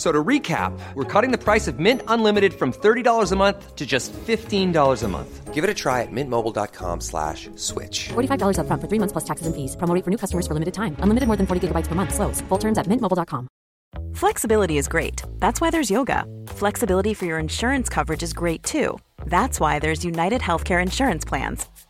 So to recap, we're cutting the price of Mint Unlimited from $30 a month to just $15 a month. Give it a try at mintmobile.com slash switch. $45 upfront for three months plus taxes and fees. Promo for new customers for limited time. Unlimited more than 40 gigabytes per month. Slows. Full terms at mintmobile.com. Flexibility is great. That's why there's yoga. Flexibility for your insurance coverage is great too. That's why there's United Healthcare Insurance Plans.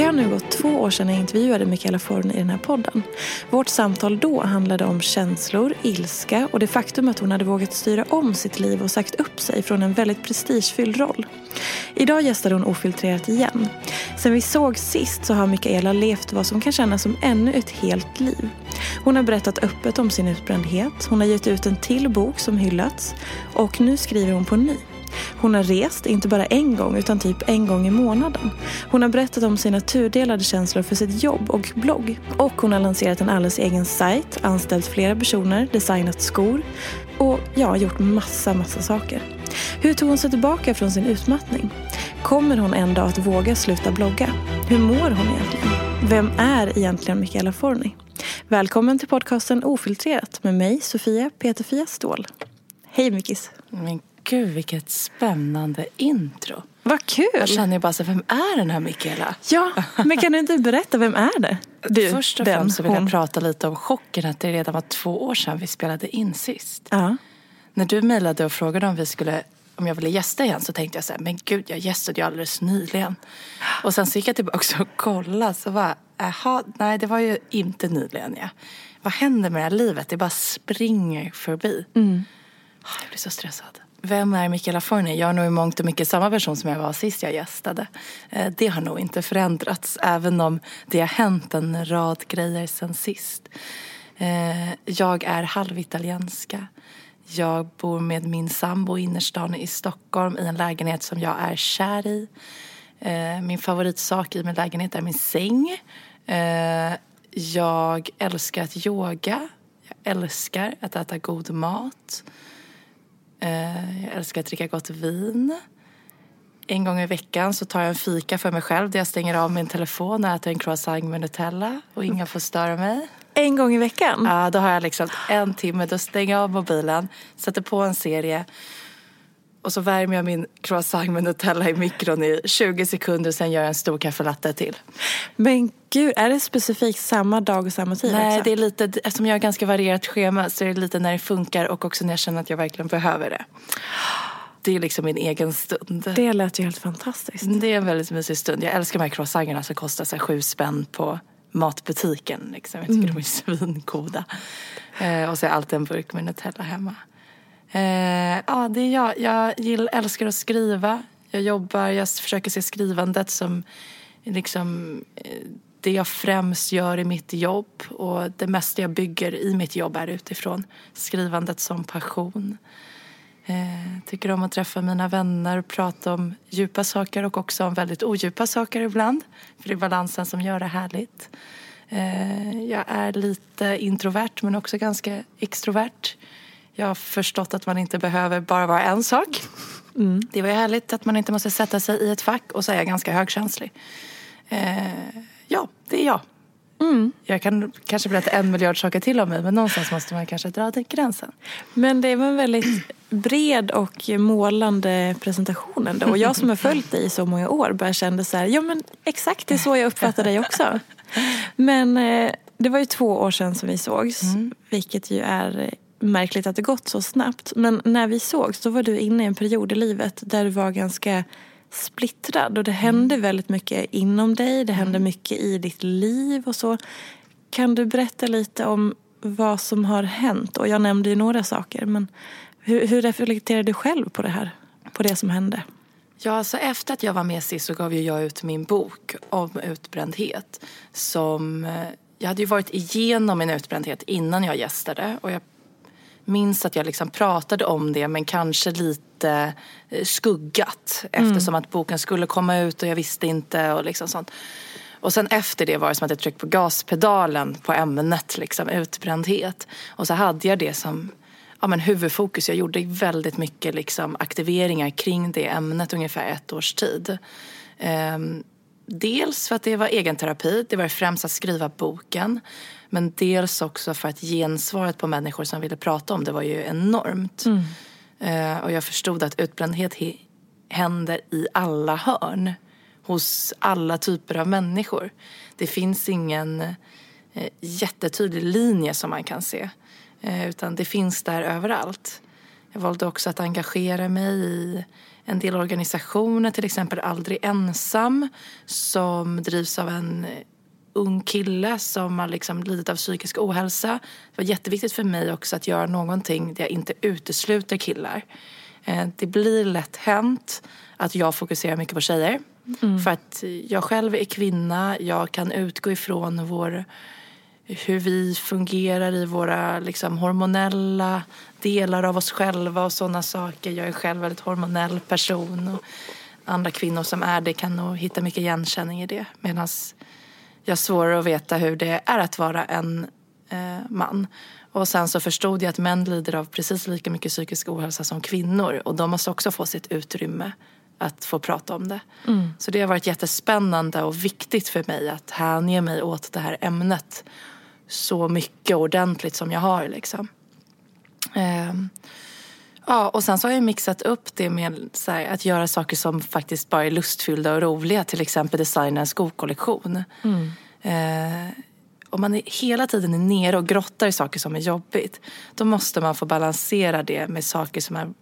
Det har nu gått två år sedan jag intervjuade Michaela Forn i den här podden. Vårt samtal då handlade om känslor, ilska och det faktum att hon hade vågat styra om sitt liv och sagt upp sig från en väldigt prestigefylld roll. Idag gästar hon Ofiltrerat igen. Sen vi såg sist så har Michaela levt vad som kan kännas som ännu ett helt liv. Hon har berättat öppet om sin utbrändhet, hon har gett ut en till bok som hyllats och nu skriver hon på ny. Hon har rest, inte bara en gång utan typ en gång i månaden. Hon har berättat om sina tudelade känslor för sitt jobb och blogg. Och hon har lanserat en alldeles egen sajt, anställt flera personer, designat skor och ja, gjort massa, massa saker. Hur tog hon sig tillbaka från sin utmattning? Kommer hon en dag att våga sluta blogga? Hur mår hon egentligen? Vem är egentligen Michaela Forni? Välkommen till podcasten Ofiltrerat med mig, Sofia Peterfia Ståhl. Hej Mikis! Men gud vilket spännande intro. Vad kul! Jag känner ju bara så, vem är den här Mikaela? Ja, men kan du inte berätta, vem är det? Du, Först och den, främst så vill hon. jag prata lite om chocken att det redan var två år sedan vi spelade in sist. Ja. När du mejlade och frågade om vi skulle om jag ville gästa igen så tänkte jag så här, men gud jag gästade ju alldeles nyligen. Och sen så gick jag tillbaka och kollade så var jaha, nej det var ju inte nyligen ja. Vad händer med det här livet? Det bara springer förbi. Ah, Jag blir så stressad. Vem är Michaela Forni? Jag är nog i mångt och mycket samma person som jag var sist jag gästade. Eh, det har nog inte förändrats även om det har hänt en rad grejer sen sist. Eh, jag är halvitalienska. Jag bor med min sambo i innerstan i Stockholm i en lägenhet som jag är kär i. Eh, min favoritsak i min lägenhet är min säng. Jag älskar att yoga. Jag älskar att äta god mat. Eh, Jag älskar att dricka gott vin. En gång i veckan så tar jag en fika för mig själv där jag stänger av min telefon och äter en croissant med Nutella och ingen får störa mig. En gång i veckan? Ja, då har jag liksom en timme, då stänger jag av mobilen, sätter på en serie och så värmer jag min croissant med Nutella i mikron i 20 sekunder och sen gör jag en stor kaffelatte till. Men gud, är det specifikt samma dag och samma tid Nej, också? det är lite, eftersom jag har ganska varierat schema så är det lite när det funkar och också när jag känner att jag verkligen behöver det. Det är liksom min egen stund. Det lät ju helt fantastiskt. Det är en väldigt mysig stund. Jag älskar de här croissanterna som kostar så sju spänn på matbutiken. Liksom. Jag tycker de är svingoda. Eh, och så har jag alltid en burk med Nutella hemma. Eh, ja, det är jag. Jag gill, älskar att skriva. Jag jobbar, jag försöker se skrivandet som liksom eh, det jag främst gör i mitt jobb. Och det mesta jag bygger i mitt jobb är utifrån skrivandet som passion. Eh, tycker om att träffa mina vänner och prata om djupa saker och också om väldigt odjupa saker ibland. För det är balansen som gör det härligt. Eh, jag är lite introvert men också ganska extrovert. Jag har förstått att man inte behöver bara vara en sak. Det var ju härligt att man inte måste sätta sig i ett fack och säga ganska högkänslig. Eh, ja, det är jag. Jag kan kanske berätta en miljard saker till om mig men någonstans måste man kanske dra den gränsen. Men det var en väldigt bred och målande presentation ändå. Och jag som har följt dig i så många år börjar känna så här, ja men exakt det är så jag uppfattar dig också. Men eh, det var ju två år sedan som vi sågs, vilket ju är märkligt att det gått så snabbt. Men när vi sågs då var du inne i en period i livet där du var ganska splittrad och det hände väldigt mycket inom dig, det hände mycket i ditt liv och så. Kan du berätta lite om vad som har hänt? Och jag nämnde ju några saker, men hur, hur reflekterar du själv på det här? På det som hände? Ja, alltså efter att jag var med sist så gav jag ut min bok om utbrändhet. Som, eh, jag hade ju varit igenom min utbrändhet innan jag gästade och jag minns att jag liksom pratade om det men kanske lite eh, skuggat eftersom att boken skulle komma ut och jag visste inte och liksom sånt. Och sen efter det var det som att jag tryckte på gaspedalen på ämnet liksom, utbrändhet. Och så hade jag det som ja, men huvudfokus. Jag gjorde väldigt mycket liksom, aktiveringar kring det ämnet ungefär ett års tid. Ehm, dels för att det var egenterapi, det var främst att skriva boken. Men dels också för att gensvaret på människor som ville prata om det var ju enormt. Eh, och jag förstod att utbrändhet he- händer i alla hörn. Hos alla typer av människor. Det finns ingen eh, jättetydlig linje som man kan se. Eh, utan det finns där överallt. Jag valde också att engagera mig i en del organisationer, till exempel Aldrig ensam som drivs av en ung kille som har liksom lidit av psykisk ohälsa. Det var jätteviktigt för mig också att göra någonting där jag inte utesluter killar. Eh, Det blir lätt hänt att jag fokuserar mycket på tjejer. För att jag själv är kvinna, jag kan utgå ifrån vår hur vi fungerar i våra liksom, hormonella delar av oss själva och sådana saker. Jag är själv en väldigt hormonell person och andra kvinnor som är det kan nog hitta mycket igenkänning i det. Medan jag svårare att veta hur det är att vara en eh, man. Och sen så förstod jag att män lider av precis lika mycket psykisk ohälsa som kvinnor och de måste också få sitt utrymme att få prata om det. Så det har varit jättespännande och viktigt för mig att hänge mig åt det här ämnet så mycket ordentligt som jag har. Liksom. Ehm, ja, och sen så har jag mixat upp det med här, att göra saker som faktiskt bara är lustfyllda och roliga. Till exempel designa en skokollektion. Eh, om man är hela tiden är nere och grottar i saker som är jobbigt då måste man få balansera det med saker som är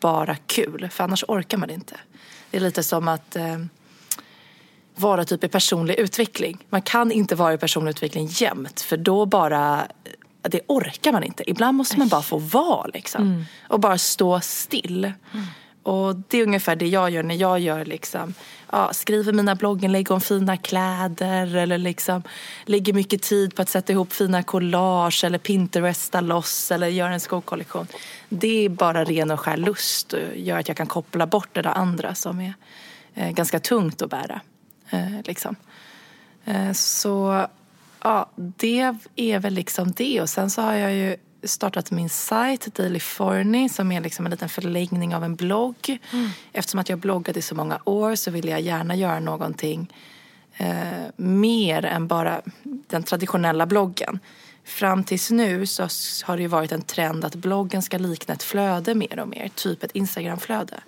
bara kul. För annars orkar man inte. Det är lite som att eh, vara typ i personlig utveckling. Man kan inte vara i personlig utveckling jämt för då bara det orkar man inte. Ibland måste man bara få vara liksom. Och bara stå still. Och det är ungefär det jag gör när jag gör liksom, ja, skriver mina blogginlägg om fina kläder eller liksom lägger mycket tid på att sätta ihop fina collage eller pinteresta loss eller göra en skokollektion. Det är bara ren och skär lust och gör att jag kan koppla bort det där andra som är eh, ganska tungt att bära. Eh, liksom. Eh, så ja, det är väl liksom det. Och sen så har jag ju startat min sajt Daily Forny som är liksom en liten förlängning av en blogg. Eftersom att jag bloggat i så många år så vill jag gärna göra någonting eh, mer än bara den traditionella bloggen. Fram tills nu så har det ju varit en trend att bloggen ska likna ett flöde mer och mer, typ ett Instagramflöde.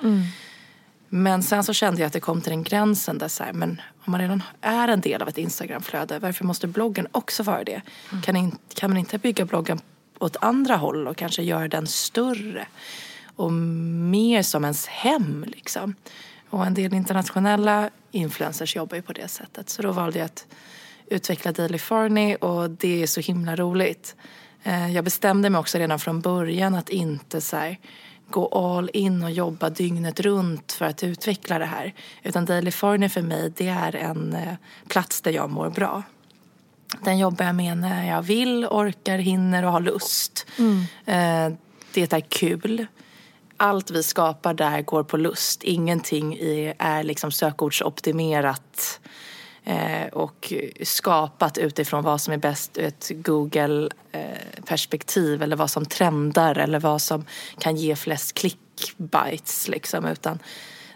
Men sen så kände jag att det kom till den gränsen där så här, men om man redan är en del av ett Instagramflöde, varför måste bloggen också vara det? Kan, in, kan man inte bygga bloggen åt andra håll och kanske göra den större? Och mer som ens hem liksom. Och en del internationella influencers jobbar ju på det sättet. Så då valde jag att utveckla Daily Farney och det är så himla roligt. Eh, Jag bestämde mig också redan från början att inte så här, gå all in och jobba dygnet runt för att utveckla det här. Utan Daily Farney för mig det är en eh, plats där jag mår bra. Den jobbar jag med när jag vill, orkar, hinner och har lust. Eh, Det är kul. Allt vi skapar där går på lust. Ingenting är liksom sökordsoptimerat och skapat utifrån vad som är bäst ur ett Google-perspektiv eller vad som trendar eller vad som kan ge flest clickbites. Liksom. Utan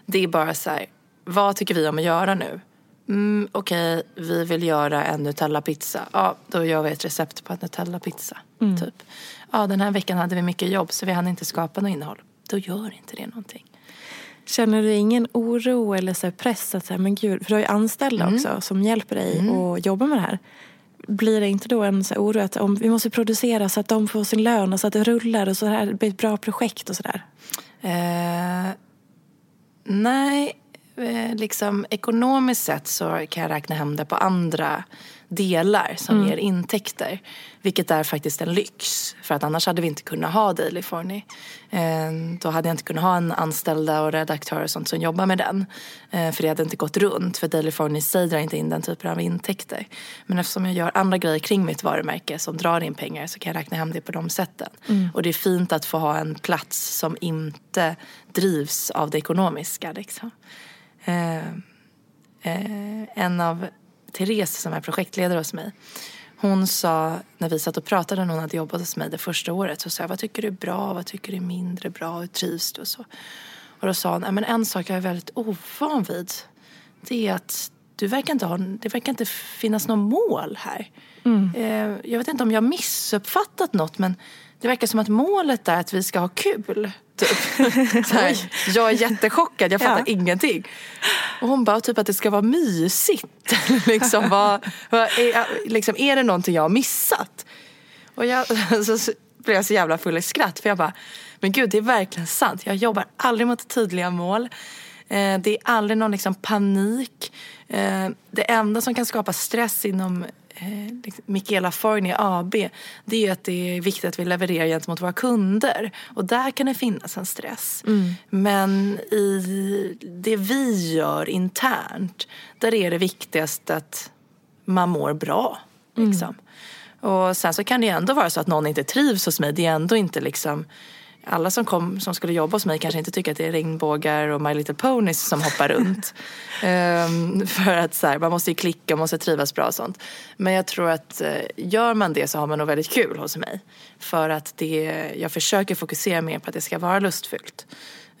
det är bara så här, vad tycker vi om att göra nu? Mm, Okej, vi vill göra en Nutella-pizza. Ja, då gör vi ett recept på en Nutella-pizza. Typ. Ja, den här veckan hade vi mycket jobb så vi hann inte skapa något innehåll. Då gör inte det någonting. Känner du ingen oro eller så här press att säga, men gud, för du har ju anställda också som hjälper dig att jobba med det här. Blir det inte då en så här oro att om vi måste producera så att de får sin lön och så att det rullar och så här det blir ett bra projekt och sådär? Eh, nej, eh, liksom ekonomiskt sett så kan jag räkna hem det på andra delar som ger intäkter. Vilket är faktiskt en lyx. För att annars hade vi inte kunnat ha Daily Forny. Eh, då hade jag inte kunnat ha en anställda och redaktör och sånt som jobbar med den. Eh, för det hade inte gått runt. För Daily Forny i sig drar inte in den typen av intäkter. Men eftersom jag gör andra grejer kring mitt varumärke som drar in pengar så kan jag räkna hem det på de sätten. Och det är fint att få ha en plats som inte drivs av det ekonomiska. Liksom. Eh, eh, en av Therese som är projektledare hos mig. Hon sa, när vi satt och pratade när hon hade jobbat hos mig det första året, så sa jag, vad tycker du är bra, vad tycker du är mindre bra, hur trivs du och så. Och då sa hon, "Nej, men en sak jag är väldigt ovan vid, det är att du verkar inte ha, det verkar inte finnas något mål här. Eh, jag vet inte om jag har missuppfattat något, men det verkar som att målet är att vi ska ha kul. Typ. Så här, jag är jättechockad, jag fattar Ja. ingenting. Och hon bara, typ att det ska vara mysigt. liksom, vad, vad, är, liksom, är det någonting jag har missat? Och jag, så, blev jag så jävla full i skratt för jag bara, men gud det är verkligen sant. Jag jobbar aldrig mot tydliga mål. Eh, det är aldrig någon liksom panik. Eh, det enda som kan skapa stress inom eh, liksom Michaela Forni AB det är ju att det är viktigt att vi levererar gentemot våra kunder. Och där kan det finnas en stress. Men i det vi gör internt, där är det viktigast att man mår bra. Liksom. Och sen så kan det ändå vara så att någon inte trivs hos mig. Det är ändå inte liksom alla som, kom, som skulle jobba hos mig kanske inte tycker att det är regnbågar och My Little Ponies som hoppar runt. Ehm, för att så här, man måste ju klicka, man måste trivas bra och sånt. Men jag tror att eh, gör man det så har man nog väldigt kul hos mig. För att det, jag försöker fokusera mer på att det ska vara lustfyllt.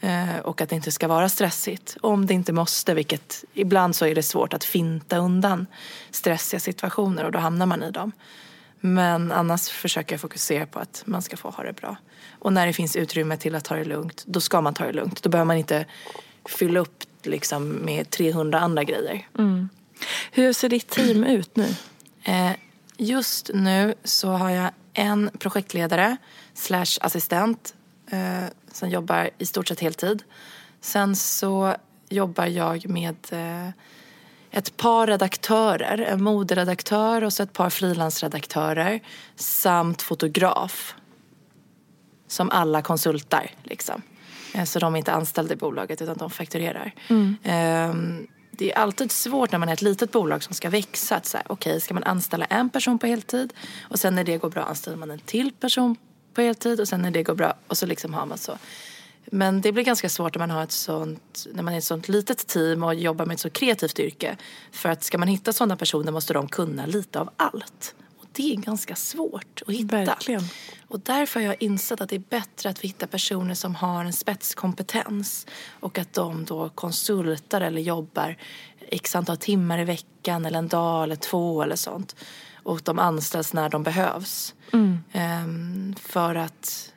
Eh, och att det inte ska vara stressigt. Om det inte måste, vilket ibland så är det svårt att finta undan stressiga situationer och då hamnar man i dem. Men annars försöker jag fokusera på att man ska få ha det bra. Och när det finns utrymme till att ta det lugnt, då ska man ta det lugnt. Då behöver man inte fylla upp liksom med 300 andra grejer. Hur ser ditt team ut nu? Eh, just nu så har jag en projektledare slash assistent eh, som jobbar i stort sett heltid. Sen så jobbar jag med eh, ett par redaktörer, en moderedaktör och så ett par frilansredaktörer samt fotograf som alla konsultar. Liksom. Eh, Så de är inte anställda i bolaget utan de fakturerar. Ehm, Det är alltid svårt när man är ett litet bolag som ska växa. Att så här, okej, ska man anställa en person på heltid och sen när det går bra anställer man en till person på heltid och sen när det går bra och så liksom har man så. Men det blir ganska svårt när man har ett sånt, när man är ett sånt litet team och jobbar med ett så kreativt yrke. För att ska man hitta sådana personer måste de kunna lite av allt. Det är ganska svårt att hitta. Verkligen. Och därför har jag insett att det är bättre att vi hittar personer som har en spetskompetens och att de då konsultar eller jobbar x antal timmar i veckan eller en dag eller två eller sånt. Och de anställs när de behövs. Ehm, för att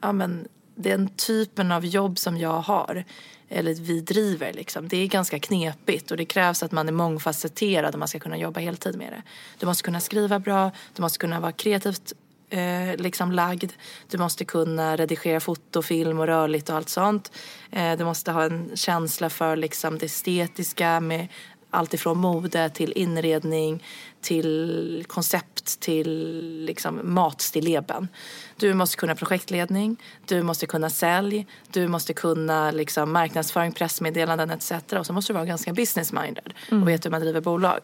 ja, men, den typen av jobb som jag har, eller vi driver, liksom, det är ganska knepigt och det krävs att man är mångfacetterad om man ska kunna jobba heltid med det. Du måste kunna skriva bra, du måste kunna vara kreativt eh, liksom lagd. Du måste kunna redigera foto, film och rörligt och allt sånt. Eh, du måste ha en känsla för liksom, det estetiska med allt ifrån mode till inredning till koncept till liksom matstilleben. Du måste kunna projektledning, du måste kunna sälj, du måste kunna liksom marknadsföring, pressmeddelanden etc. Och så måste du vara ganska business-minded och veta hur man driver bolag.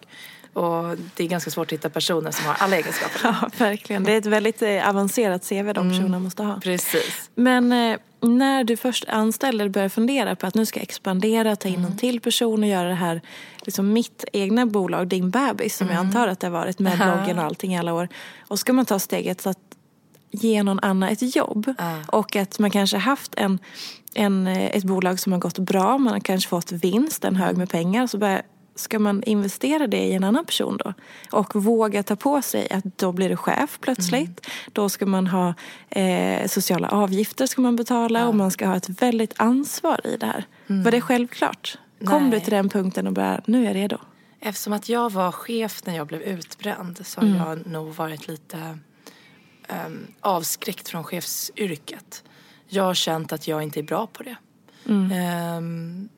Och det är ganska svårt att hitta personer som har alla egenskaper. Ja, verkligen. Det är ett väldigt eh, avancerat CV de personerna måste ha. Precis. Men eh, när du först anställde och började fundera på att nu ska jag expandera, ta in Mm. en till person och göra det här, liksom mitt egna bolag, din bebis som jag Mm. antar att det har varit med bloggen och allting i alla år. Och ska man ta steget så att ge någon annan ett jobb och att man kanske haft en, en, eh, ett bolag som har gått bra, man har kanske fått vinst, en hög med pengar, så börjar Ska man investera det i en annan person då? Och våga ta på sig att då blir du chef plötsligt. Då ska man ha eh, sociala avgifter ska man betala och man ska ha ett väldigt ansvar i det här. Var det självklart? Kom Nej. du till den punkten och bara, nu är jag redo? Eftersom att jag var chef när jag blev utbränd så har Mm. jag nog varit lite um, avskräckt från chefsyrket. Jag har känt att jag inte är bra på det. Mm. Ehm,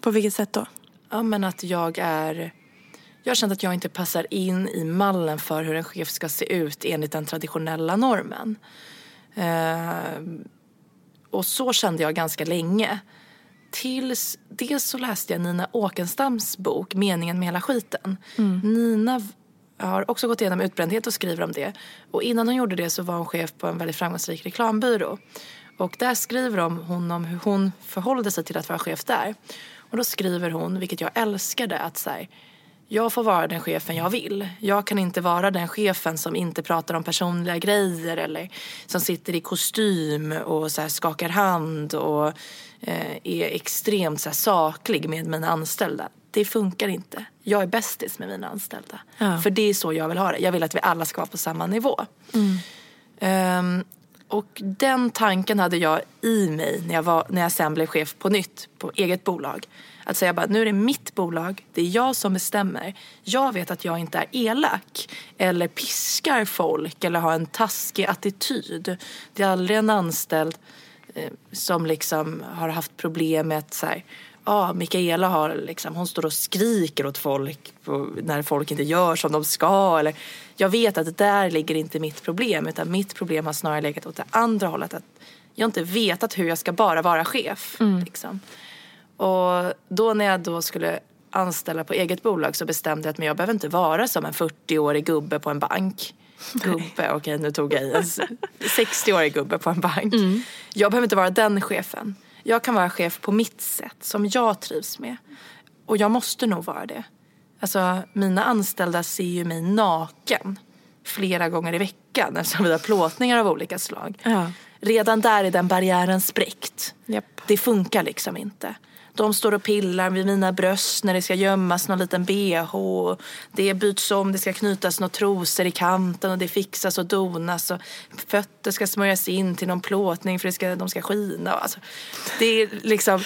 På vilket sätt då? Ja, men att jag är... Jag har känt att jag inte passar in i mallen för hur en chef ska se ut enligt den traditionella normen. Ehm, och så kände jag ganska länge. Tills, dels så läste jag Nina Åkenstams bok Meningen med hela skiten. Nina v- har också gått igenom utbrändhet och skriver om det. Och innan hon gjorde det så var hon chef på en väldigt framgångsrik reklambyrå. Och där skriver hon om hur hon förhållde sig till att vara chef där. Och då skriver hon, vilket jag älskade, att så här, jag får vara den chefen jag vill. Jag kan inte vara den chefen som inte pratar om personliga grejer eller som sitter i kostym och så skakar hand och eh, är extremt så saklig med mina anställda. Det funkar inte. Jag är bästis med mina anställda. Ja. För det är så jag vill ha det. Jag vill att vi alla ska vara på samma nivå. Ehm, och den tanken hade jag i mig när jag, var, när jag sen blev chef på nytt, på eget bolag. Att säga bara, nu är det mitt bolag, det är jag som bestämmer. Jag vet att jag inte är elak eller piskar folk eller har en taskig attityd. Det är aldrig en anställd eh, som liksom har haft problem med att så här, ja, Mikaela har liksom, hon står och skriker åt folk på, när folk inte gör som de ska. Eller, jag vet att där ligger inte mitt problem utan mitt problem har snarare legat åt det andra hållet. Att jag inte vetat hur jag ska bara vara chef. Liksom. Och då när jag då skulle anställa på eget bolag så bestämde jag att men jag behöver inte vara som en 40-årig gubbe på en bank. Gubbe, okej nu tog jag i. En 60-årig gubbe på en bank. Jag behöver inte vara den chefen. Jag kan vara chef på mitt sätt som jag trivs med. Och jag måste nog vara det. Alltså mina anställda ser ju mig naken flera gånger i veckan eftersom vi har plåtningar av olika slag. Ja. Redan där är den barriären spräckt. Japp. Det funkar liksom inte. De står och pillar vid mina bröst när det ska gömmas någon liten bh. Det byts om, det ska knytas några trosor i kanten och det fixas och donas. Och fötter ska smörjas in till någon plåtning för det ska, de ska skina. Alltså, det är liksom...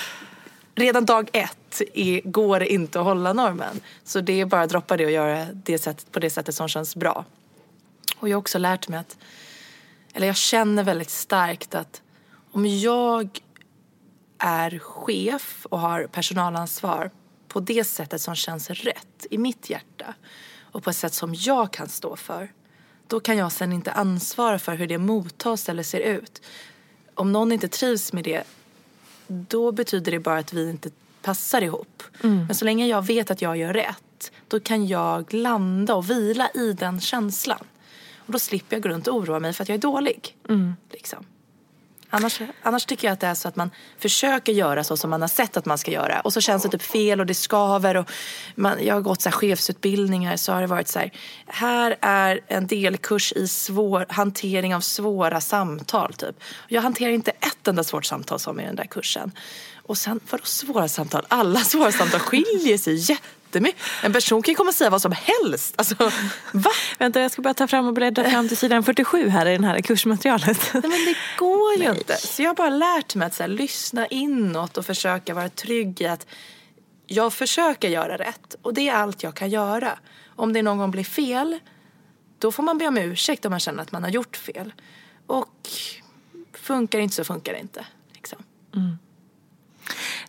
Redan dag ett är, går det inte att hålla normen. Så det är bara att droppa det och göra det sättet, på det sättet som känns bra. Och jag har också lärt mig att, eller jag känner väldigt starkt att om jag är chef och har personalansvar på det sättet som känns rätt i mitt hjärta och på ett sätt som jag kan stå för då kan jag sen inte ansvara för hur det mottas eller ser ut. Om någon inte trivs med det då betyder det bara att vi inte passar ihop. Men så länge jag vet att jag gör rätt då kan jag landa och vila i den känslan. Och då slipper jag gå runt och oroa mig för att jag är dålig. Liksom. Annars, annars tycker jag att det är så att man försöker göra så som man har sett att man ska göra. Och så känns det typ fel och det skaver. Och man, jag har gått så här chefsutbildningar så har det varit så här. Här är en delkurs i svår, hantering av svåra samtal. Typ. Jag hanterar inte ett enda svårt samtal som i den där kursen. Och sen, vadå svåra samtal? Alla svåra samtal skiljer sig jättemycket. En person kan ju komma och säga vad som helst. Alltså, va? Vänta, jag ska bara ta fram och bläddra fram till sidan 47 här i det här kursmaterialet. Nej, men det går ju inte. Så jag har bara lärt mig att så här, lyssna inåt och försöka vara trygg i att jag försöker göra rätt. Och det är allt jag kan göra. Om det någon gång blir fel, då får man be om ursäkt om man känner att man har gjort fel. Och funkar inte så funkar det inte. Liksom.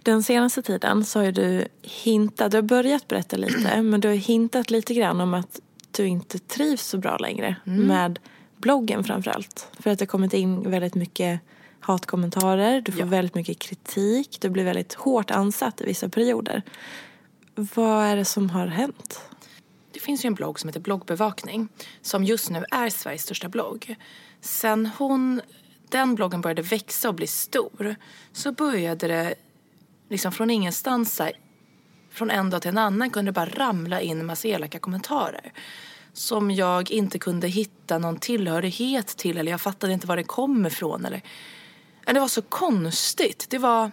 Den senaste tiden så har du hintat, du har börjat berätta lite, men du har hintat lite grann om att du inte trivs så bra längre med bloggen framförallt. För att det har kommit in väldigt mycket hatkommentarer, du får Ja. väldigt mycket kritik, du blir väldigt hårt ansatt i vissa perioder. Vad är det som har hänt? det finns ju en blogg som heter Bloggbevakning som just nu är Sveriges största blogg. Sen hon, den bloggen började växa och bli stor så började det liksom från ingenstans här, från en dag till en annan kunde det bara ramla in en massa elaka kommentarer som jag inte kunde hitta någon tillhörighet till eller jag fattade inte var det kom ifrån. Eller, det var så konstigt. Det var...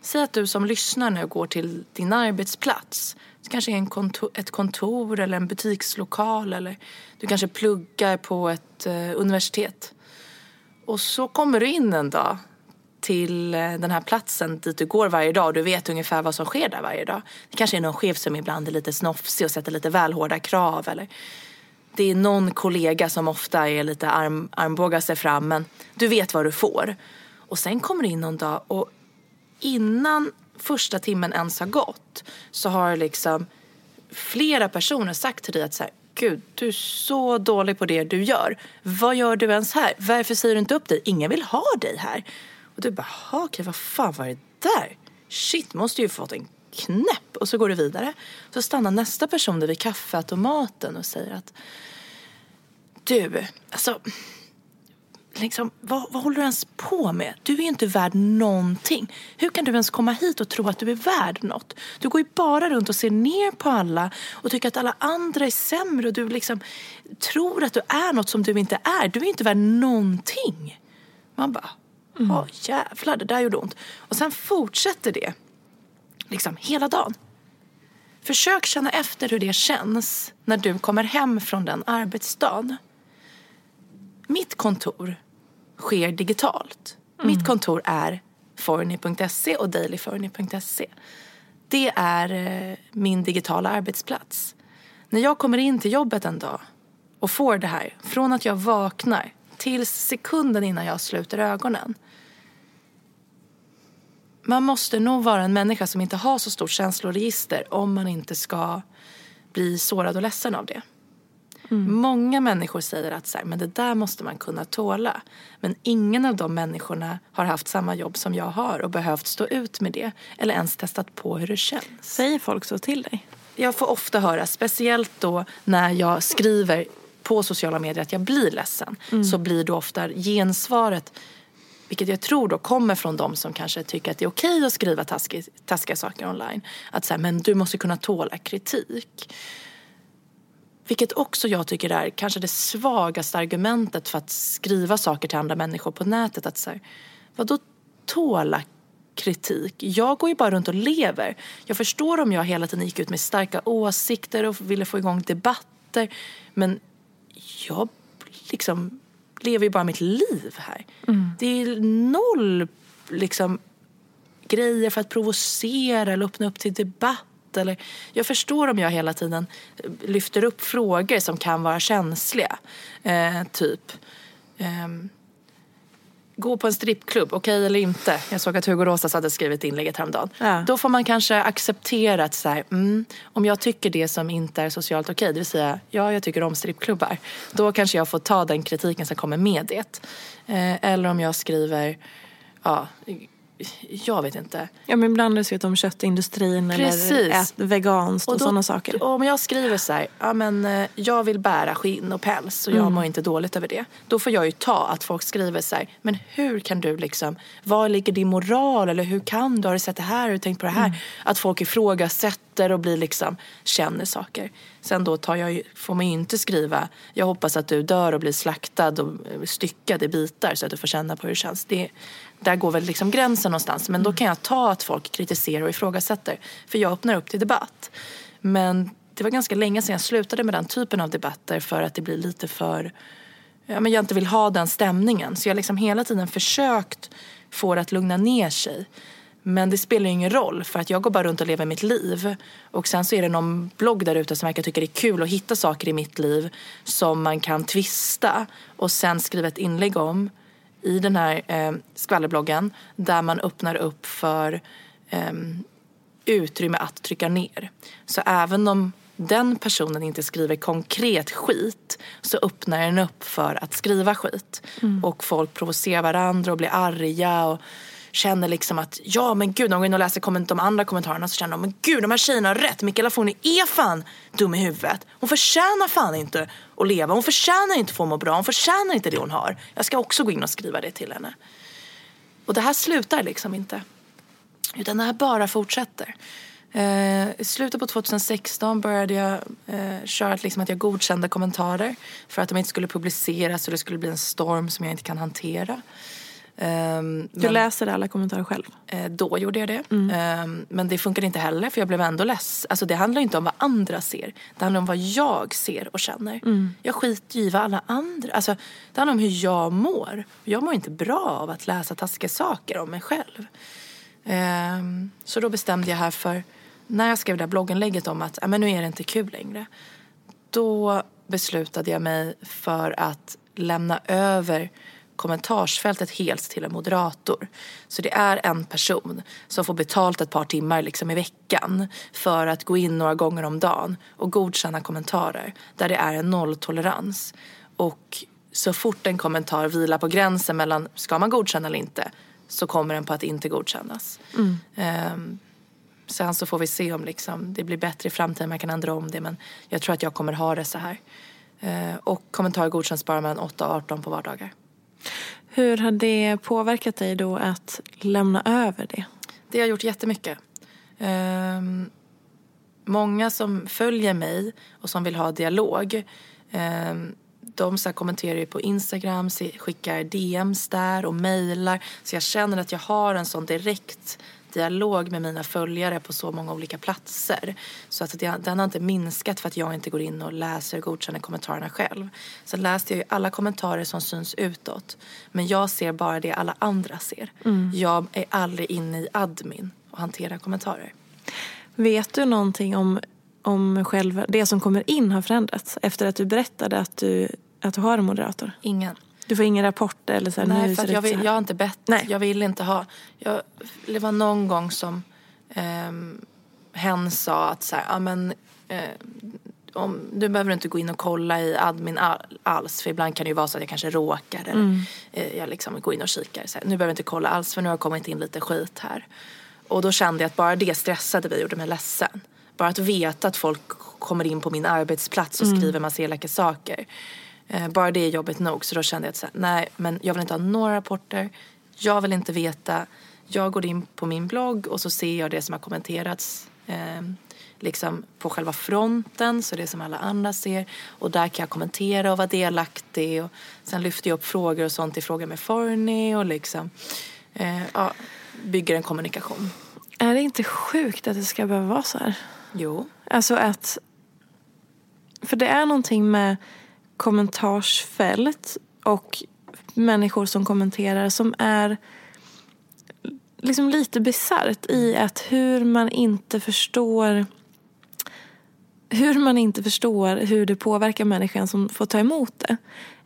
Säg att du som lyssnar nu går till din arbetsplats. Det kanske är en kontor, ett kontor eller en butikslokal eller du kanske pluggar på ett eh, universitet. Och så kommer du in en dag till eh, den här platsen dit du går varje dag och du vet ungefär vad som sker där varje dag. Det kanske är någon chef som ibland är lite snofsig och sätter lite väl hårda krav eller det är någon kollega som ofta är lite arm, armbågar sig fram men du vet vad du får. Och sen kommer du in någon dag och innan första timmen ens har gått så har liksom flera personer sagt till dig att så här, Gud, du är så dålig på det du gör. Vad gör du ens här? Varför säger du inte upp dig? Ingen vill ha dig här. Och du bara, okej, vad fan var det där? Shit, måste ju fått en knäpp. Och så går du vidare. Så stannar nästa person där vid kaffeautomaten och säger att du, alltså liksom, vad, vad håller du ens på med? Du är ju inte värd någonting. Hur kan du ens komma hit och tro att du är värd något? Du går ju bara runt och ser ner på alla och tycker att alla andra är sämre och du liksom tror att du är något som du inte är. Du är ju inte värd någonting. Man bara, Mm. Åh jävlar, det där gjorde ont. Och sen fortsätter det liksom hela dagen. Försök känna efter hur det känns när du kommer hem från den arbetsdagen. Mitt kontor sker digitalt. Mm. Mitt kontor är forny.se och dailyforny.se. Det är eh, min digitala arbetsplats. När jag kommer in till jobbet en dag och får det här, från att jag vaknar tills sekunden innan jag sluter ögonen. Man måste nog vara en människa som inte har så stort känsloregister om man inte ska bli sårad och ledsen av det. Mm. Många människor säger att så här, men det där måste man kunna tåla. Men ingen av de människorna har haft samma jobb som jag har och behövt stå ut med det. Eller ens testat på hur det känns. Säger folk så till dig? Jag får ofta höra, speciellt då när jag skriver på sociala medier att jag blir ledsen mm. så blir då ofta gensvaret vilket jag tror då kommer från de som kanske tycker att det är okej att skriva taskiga, taskiga saker online. Att säga, men du måste kunna tåla kritik. Vilket också jag tycker är kanske det svagaste argumentet för att skriva saker till andra människor på nätet. Att säga, vadå tåla kritik? Jag går ju bara runt och lever. Jag förstår om jag hela tiden gick ut med starka åsikter och ville få igång debatter. Men jag liksom lever ju bara mitt liv här. Mm. Det är noll liksom, grejer för att provocera eller öppna upp till debatt. Eller, jag förstår om jag hela tiden lyfter upp frågor som kan vara känsliga. Eh, typ. Eh, gå på en strippklubb, okej okay eller inte. Jag såg att Hugo Rosas hade skrivit inlägget häromdagen. Ja. Då får man kanske acceptera att så här, mm, om jag tycker det som inte är socialt okej, okay, det vill säga ja, jag tycker om strippklubbar. Då kanske jag får ta den kritiken som kommer med det. Eh, eller om jag skriver, ja, jag vet inte. Ja men ibland är det så om köttindustrin Precis. eller ät veganskt och, och sådana saker. Om jag skriver så här, ja men eh, jag vill bära skinn och päls och jag mm. mår inte dåligt över det. Då får jag ju ta att folk skriver så här, men hur kan du liksom, var ligger din moral eller hur kan du, har du sett det här, har du tänkt på det här? Mm. Att folk ifrågasätter och blir liksom, känner saker. Sen då tar jag, får man ju inte skriva, jag hoppas att du dör och blir slaktad och styckad i bitar så att du får känna på hur det känns. Det, där går väl liksom gränsen någonstans. Men då mm. kan jag ta att folk kritiserar och ifrågasätter. För jag öppnar upp till debatt. Men det var ganska länge sedan jag slutade med den typen av debatter för att det blir lite för... Ja, men jag inte vill ha den stämningen. Så jag har liksom hela tiden försökt få det att lugna ner sig. Men det spelar ingen roll för att jag går bara runt och lever mitt liv. Och sen så är det någon blogg där ute som verkar tycka det är kul att hitta saker i mitt liv som man kan twista och sen skriva ett inlägg om i den här eh, skvallerbloggen där man öppnar upp för eh, utrymme att trycka ner. Så även om den personen inte skriver konkret skit så öppnar den upp för att skriva skit. Mm. Och folk provocerar varandra och blir arga. Och känner liksom att ja men gud, när de går in och läser komment- de andra kommentarerna så känner de men gud de här tjejerna har rätt. Mikaela Forni är fan dum i huvudet. Hon förtjänar fan inte att leva. Hon förtjänar inte att få må bra. Hon förtjänar inte det hon har. Jag ska också gå in och skriva det till henne. Och det här slutar liksom inte. Utan det här bara fortsätter. Eh, I slutet på 2016 började jag eh, köra liksom att jag godkände kommentarer för att de inte skulle publiceras och det skulle bli en storm som jag inte kan hantera. Ehm, Du men- läser alla kommentarer själv? Eh, Då gjorde jag det. Ehm, Men det funkade inte heller för jag blev ändå less. Alltså det handlar inte om vad andra ser. Det handlar om vad jag ser och känner. Jag skiter i vad alla andra... Alltså det handlar om hur jag mår. Jag mår inte bra av att läsa taskiga saker om mig själv. Ehm, Så då bestämde jag här för när jag skrev det här blogginlägget om att "Ja, men nu är det inte kul längre. Då beslutade jag mig för att lämna över kommentarsfältet helt till en moderator. Så det är en person som får betalt ett par timmar liksom i veckan för att gå in några gånger om dagen och godkänna kommentarer där det är en nolltolerans. Och så fort en kommentar vilar på gränsen mellan ska man godkänna eller inte så kommer den på att inte godkännas. Ehm, Sen så får vi se om liksom det blir bättre i framtiden, man kan ändra om det. Men jag tror att jag kommer ha det så här. Eh, och kommentarer godkänns bara mellan 8 och 18 på vardagar. Hur har det påverkat dig då att lämna över det? Det har gjort jättemycket. Um, många som följer mig och som vill ha dialog um, de så här kommenterar ju på Instagram, skickar DMs där och mejlar. Så jag känner att jag har en sån direkt dialog med mina följare på så många olika platser. Så att det, den har inte minskat för att jag inte går in och läser och godkänner kommentarerna själv. Sen läste jag ju alla kommentarer som syns utåt. Men jag ser bara det alla andra ser. Jag är aldrig inne i admin och hanterar kommentarer. Vet du någonting om, om själva det som kommer in har förändrats efter att du berättade att du, att du har en moderator? Ingen. Du får ingen rapport eller så här, Nej, för jag, vill, jag har inte bett. Nej. Jag vill inte ha... Jag, det var någon gång som um, hen sa att så här, men... eh, om, du behöver inte gå in och kolla i admin all, alls för ibland kan det ju vara så att jag kanske råkar eller Mm. eh, jag liksom går in och kikar. Så här, nu behöver jag inte kolla alls för nu har det kommit in lite skit här. Och då kände jag att bara det stressade mig och gjorde mig ledsen. Bara att veta att folk kommer in på min arbetsplats och skriver massa elaka saker. Eh, bara det är jobbigt nog. Så då kände jag att så här, nej, men jag vill inte ha några rapporter. Jag vill inte veta. Jag går in på min blogg och så ser jag det som har kommenterats eh, liksom på själva fronten, så det som alla andra ser. Och där kan jag kommentera och vara delaktig. Och sen lyfter jag upp frågor och sånt i fråga med Forni och liksom eh, ja, bygger en kommunikation. Är det inte sjukt att det ska behöva vara så här? Jo. Alltså att... För det är någonting med kommentarsfält och människor som kommenterar som är liksom lite bisarrt i att hur man inte förstår hur man inte förstår hur det påverkar människan som får ta emot det.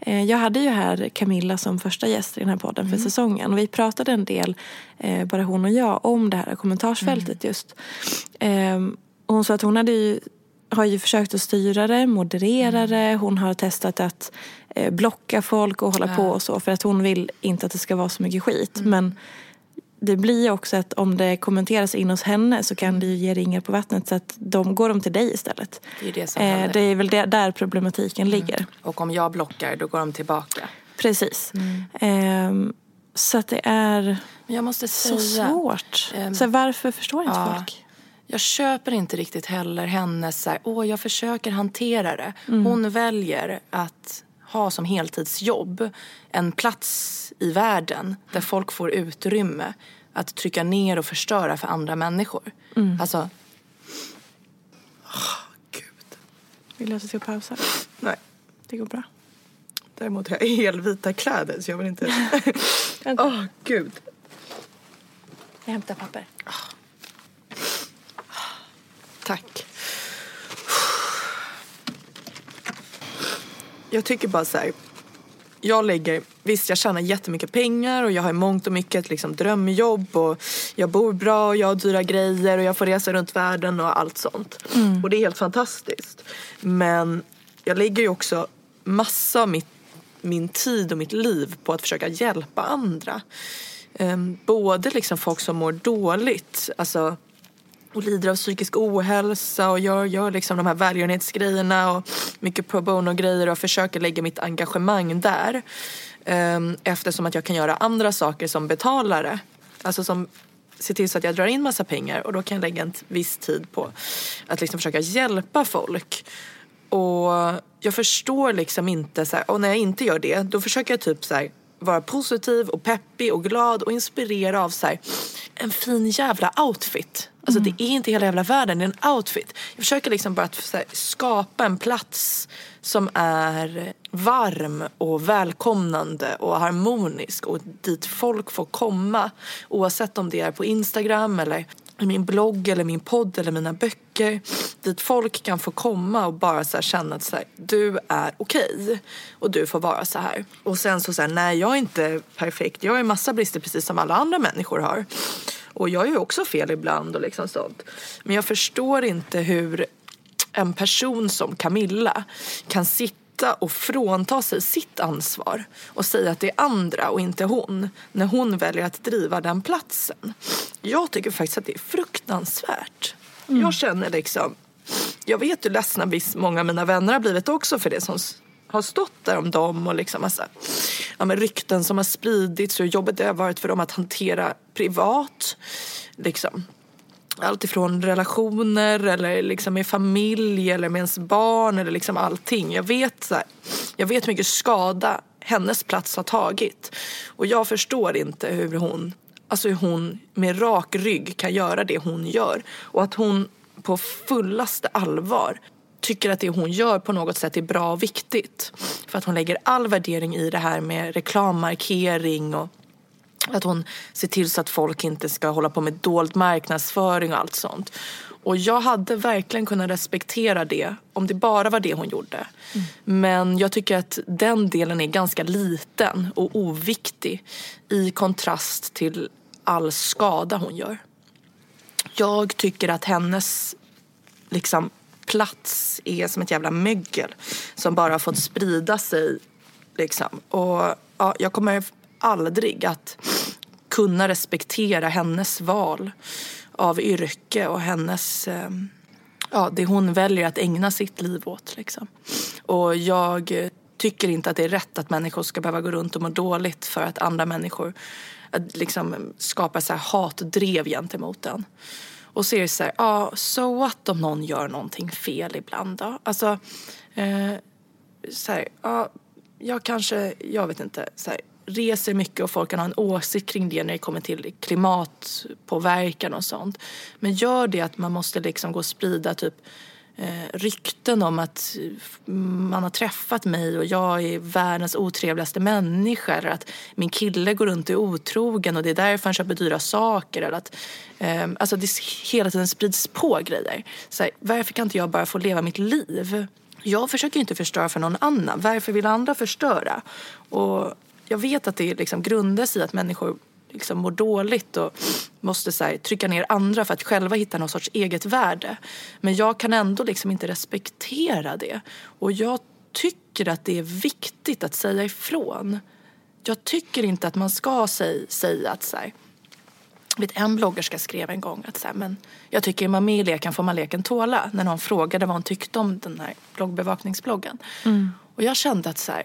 Eh, Jag hade ju här Camilla som första gäst i den här podden för säsongen. Och vi pratade en del, eh, bara hon och jag, om det här kommentarsfältet just. Ehm, och Hon sa att hon hade ju, har ju försökt att styra det, moderera det. Hon har testat att eh, blocka folk och hålla på och så. För att hon vill inte att det ska vara så mycket skit. Men det blir ju också att om det kommenteras in hos henne så kan det ju ge ringar på vattnet så att de går de till dig istället. Det är det Eh, det är väl där problematiken ligger. Och om jag blockar då går de tillbaka. Precis. Ehm, så att det är jag måste så säga. svårt. ehm, så varför förstår inte ja. folk? Jag köper inte riktigt heller hennes så här, åh jag försöker hantera det. Hon väljer att ha som heltidsjobb en plats i världen där folk får utrymme att trycka ner och förstöra för andra människor. Alltså, gud. Vill du att jag ska pausa? Nej. Det går bra. Däremot har jag helvita kläder så jag vill inte... Åh, gud. Jag hämtar papper. Tack. Jag tycker bara så här. Jag lägger, visst jag tjänar jättemycket pengar och jag har i mångt och mycket ett liksom drömjobb och jag bor bra och jag har dyra grejer och jag får resa runt världen och allt sånt. Och det är helt fantastiskt. Men jag lägger ju också massa av mitt, min tid och mitt liv på att försöka hjälpa andra. Ehm, både liksom folk som mår dåligt, alltså och lider av psykisk ohälsa och gör, gör liksom de här välgörenhetsgrejerna och mycket pro bono-grejer och försöker lägga mitt engagemang där. Ehm, eftersom att jag kan göra andra saker som betalare. Alltså som ser till så att jag drar in massa pengar och då kan jag lägga en viss tid på att liksom försöka hjälpa folk. Och jag förstår liksom inte så här, och när jag inte gör det då försöker jag typ så här, vara positiv och peppig och glad och inspirera av så här, en fin jävla outfit. Alltså det är inte hela jävla världen, det är en outfit. Jag försöker liksom bara att här, skapa en plats som är varm och välkomnande och harmonisk och dit folk får komma. Oavsett om det är på Instagram eller i min blogg eller min podd eller mina böcker. Dit folk kan få komma och bara så känna att så här, du är okej okay, och du får vara så här. Och sen så, så här, nej jag är inte perfekt. Jag har en massa brister precis som alla andra människor har. Och jag gör också fel ibland och liksom sånt. Men jag förstår inte hur en person som Camilla kan sitta och frånta sig sitt ansvar och säga att det är andra och inte hon när hon väljer att driva den platsen. Jag tycker faktiskt att det är fruktansvärt. Mm. Jag känner liksom, jag vet hur ledsna många av mina vänner har blivit också för det som har stått där om dem och liksom massa ja, men rykten som har spridits hur jobbigt det har varit för dem att hantera privat. Liksom. Allt ifrån relationer eller liksom med familj eller med ens barn eller liksom allting. Jag vet, så här, jag vet hur mycket skada hennes plats har tagit. Och jag förstår inte hur hon, alltså hur hon med rak rygg kan göra det hon gör. Och att hon på fullaste allvar tycker att det hon gör på något sätt är bra och viktigt. För att hon lägger all värdering i det här med reklammarkering och att hon ser till så att folk inte ska hålla på med dold marknadsföring och allt sånt. Och jag hade verkligen kunnat respektera det om det bara var det hon gjorde. Mm. Men jag tycker att den delen är ganska liten och oviktig i kontrast till all skada hon gör. Jag tycker att hennes liksom plats är som ett jävla mögel som bara har fått sprida sig. Liksom. Och ja, jag kommer aldrig att kunna respektera hennes val av yrke och hennes, eh, ja, det hon väljer att ägna sitt liv åt. Liksom. Och jag tycker inte att det är rätt att människor ska behöva gå runt och må dåligt för att andra människor liksom skapar så här hatdrev gentemot den. Och så är det så här, ja, so what om någon gör någonting fel ibland då? Alltså, eh, så här, ja, jag kanske, jag vet inte, så här, reser mycket och folk kan ha en åsikt kring det när det kommer till klimatpåverkan och sånt. Men gör det att man måste liksom gå och sprida typ Eh, rykten om att mm, man har träffat mig och jag är världens otrevligaste människa eller att min kille går runt och är otrogen och det är därför han köper dyra saker. Eller att, eh, alltså det hela tiden sprids på grejer. Så här, varför kan inte jag bara få leva mitt liv? Jag försöker inte förstöra för någon annan. Varför vill andra förstöra? Och jag vet att det liksom grundas i att människor liksom mår dåligt och måste så här, trycka ner andra för att själva hitta någon sorts eget värde. Men jag kan ändå liksom inte respektera det. Och jag tycker att det är viktigt att säga ifrån. Jag tycker inte att man ska säga, säga att så här, vet, en bloggerska skrev en gång att så här, men jag tycker är man med i leken får man leken tåla. När någon frågade vad hon tyckte om den här bloggbevakningsbloggen. Mm. Och jag kände att så här,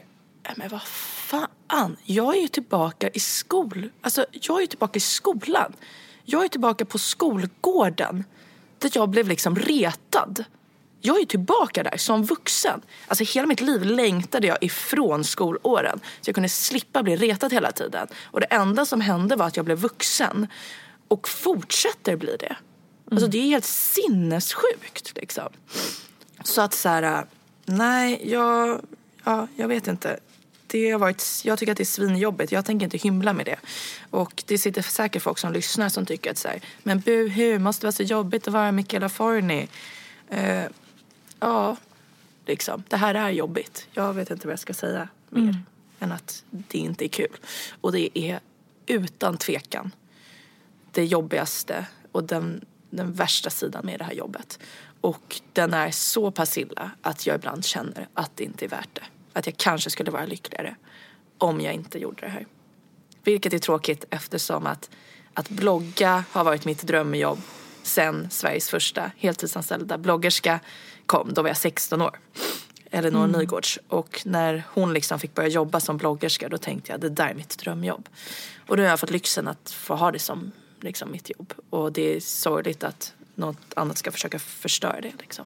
men vad fan, jag är ju tillbaka i skol... Alltså, jag är ju tillbaka i skolan. Jag är tillbaka på skolgården där jag blev liksom retad. Jag är tillbaka där som vuxen. Alltså hela mitt liv längtade jag ifrån skolåren. Så jag kunde slippa bli retad hela tiden. Och det enda som hände var att jag blev vuxen. Och fortsätter bli det. Alltså det är helt sinnessjukt liksom. Så att så här, nej, jag, ja, jag vet inte det har varit, jag tycker att det är svinjobbigt. Jag tänker inte hymla med det. Och det sitter säkert folk som lyssnar som tycker att så här, men buhu, måste vara så jobbigt att vara Michaela Forni. Uh, ja, liksom. Det här är jobbigt. Jag vet inte vad jag ska säga mer mm. än att det inte är kul. Och det är utan tvekan det jobbigaste och den, den värsta sidan med det här jobbet. Och den är så pass illa att jag ibland känner att det inte är värt det. Att jag kanske skulle vara lyckligare om jag inte gjorde det här. Vilket är tråkigt eftersom att, att blogga har varit mitt drömjobb sen Sveriges första heltidsanställda bloggerska kom. Då var jag 16 år. Elinor mm. Nygårds. Och när hon liksom fick börja jobba som bloggerska då tänkte jag det där är mitt drömjobb. Och då har jag fått lyxen att få ha det som liksom, mitt jobb. Och det är sorgligt att något annat ska försöka förstöra det. Liksom.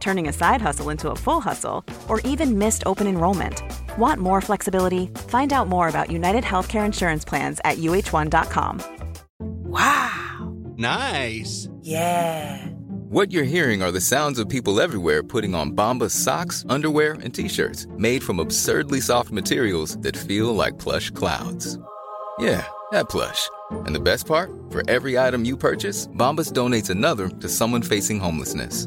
turning a side hustle into a full hustle, or even missed open enrollment. Want more flexibility? Find out more about United Healthcare Insurance Plans at uh1.com. Wow! Nice! Yeah! What you're hearing are the sounds of people everywhere putting on Bombas socks, underwear, and t-shirts made from absurdly soft materials that feel like plush clouds. Yeah, that plush. And the best part? For every item you purchase, Bombas donates another to someone facing homelessness.